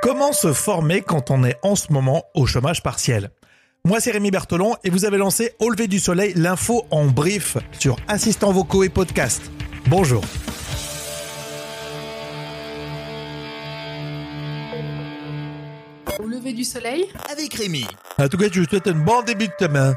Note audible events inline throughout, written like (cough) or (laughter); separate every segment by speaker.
Speaker 1: Comment se former quand on est en ce moment au chômage partiel? Moi c'est Rémi Bertolon et vous avez lancé Au lever du soleil, l'info en brief sur assistants vocaux et podcast. Bonjour.
Speaker 2: Au lever du soleil?
Speaker 3: Avec Rémi.
Speaker 1: En tout cas, je vous souhaite un bon début de semaine.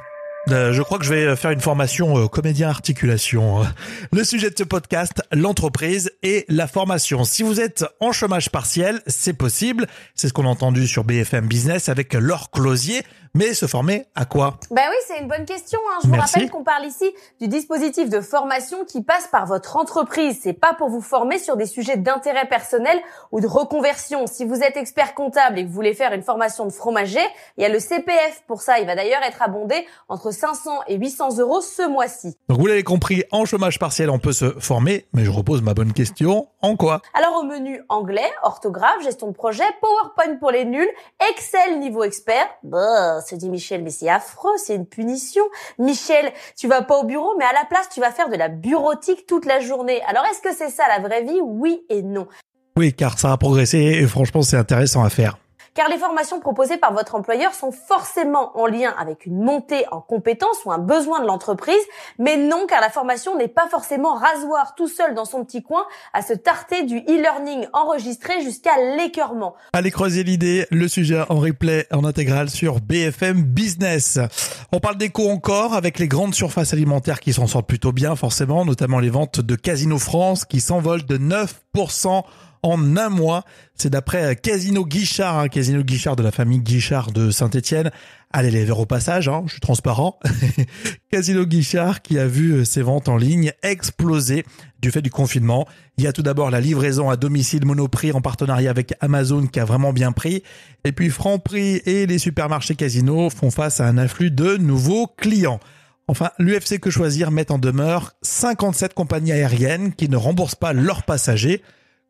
Speaker 1: Euh, je crois que je vais faire une formation euh, comédien articulation. Le sujet de ce podcast, l'entreprise et la formation. Si vous êtes en chômage partiel, c'est possible. C'est ce qu'on a entendu sur BFM Business avec Laure Closier. Mais se former à quoi?
Speaker 4: Ben oui, c'est une bonne question. Hein. Je vous rappelle qu'on parle ici du dispositif de formation qui passe par votre entreprise. C'est pas pour vous former sur des sujets d'intérêt personnel ou de reconversion. Si vous êtes expert comptable et que vous voulez faire une formation de fromager, il y a le CPF pour ça. Il va d'ailleurs être abondé entre 500 et 800 euros ce mois-ci.
Speaker 1: Donc vous l'avez compris, en chômage partiel, on peut se former. Mais je repose ma bonne question. En quoi?
Speaker 4: Alors au menu anglais, orthographe, gestion de projet, PowerPoint pour les nuls, Excel niveau expert. Bah, se dit Michel, mais c'est affreux, c'est une punition. Michel, tu vas pas au bureau, mais à la place, tu vas faire de la bureautique toute la journée. Alors est-ce que c'est ça la vraie vie? Oui et non.
Speaker 1: Oui, car ça a progressé et franchement, c'est intéressant à faire
Speaker 4: car les formations proposées par votre employeur sont forcément en lien avec une montée en compétences ou un besoin de l'entreprise, mais non car la formation n'est pas forcément rasoir tout seul dans son petit coin à se tarter du e-learning enregistré jusqu'à l'écœurement.
Speaker 1: Allez croiser l'idée, le sujet en replay en intégrale sur BFM Business. On parle d'éco encore avec les grandes surfaces alimentaires qui s'en sortent plutôt bien forcément, notamment les ventes de Casino France qui s'envolent de 9% en un mois. C'est d'après Casino Guichard, hein, Casino Guichard de la famille Guichard de Saint-Etienne. Allez les verres au passage, hein, je suis transparent. (laughs) Casino Guichard qui a vu euh, ses ventes en ligne exploser du fait du confinement. Il y a tout d'abord la livraison à domicile Monoprix en partenariat avec Amazon qui a vraiment bien pris. Et puis Franprix et les supermarchés Casino font face à un afflux de nouveaux clients. Enfin, l'UFC Que Choisir met en demeure 57 compagnies aériennes qui ne remboursent pas leurs passagers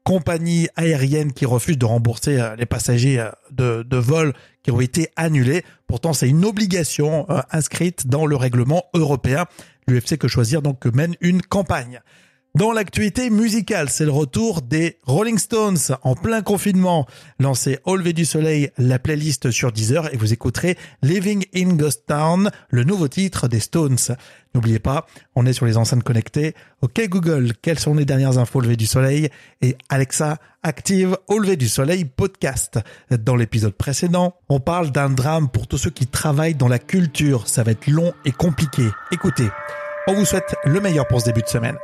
Speaker 1: compagnies aériennes qui refusent de rembourser euh, les passagers euh, de, de vols qui ont été annulés. Pourtant, c'est une obligation euh, inscrite dans le règlement européen. L'UFC que choisir donc mène une campagne. Dans l'actualité musicale, c'est le retour des Rolling Stones en plein confinement. Lancez Au lever du soleil, la playlist sur Deezer et vous écouterez Living in Ghost Town, le nouveau titre des Stones. N'oubliez pas, on est sur les enceintes connectées. Ok Google, quelles sont les dernières infos au lever du soleil? Et Alexa, active Au lever du soleil podcast. Dans l'épisode précédent, on parle d'un drame pour tous ceux qui travaillent dans la culture. Ça va être long et compliqué. Écoutez, on vous souhaite le meilleur pour ce début de semaine.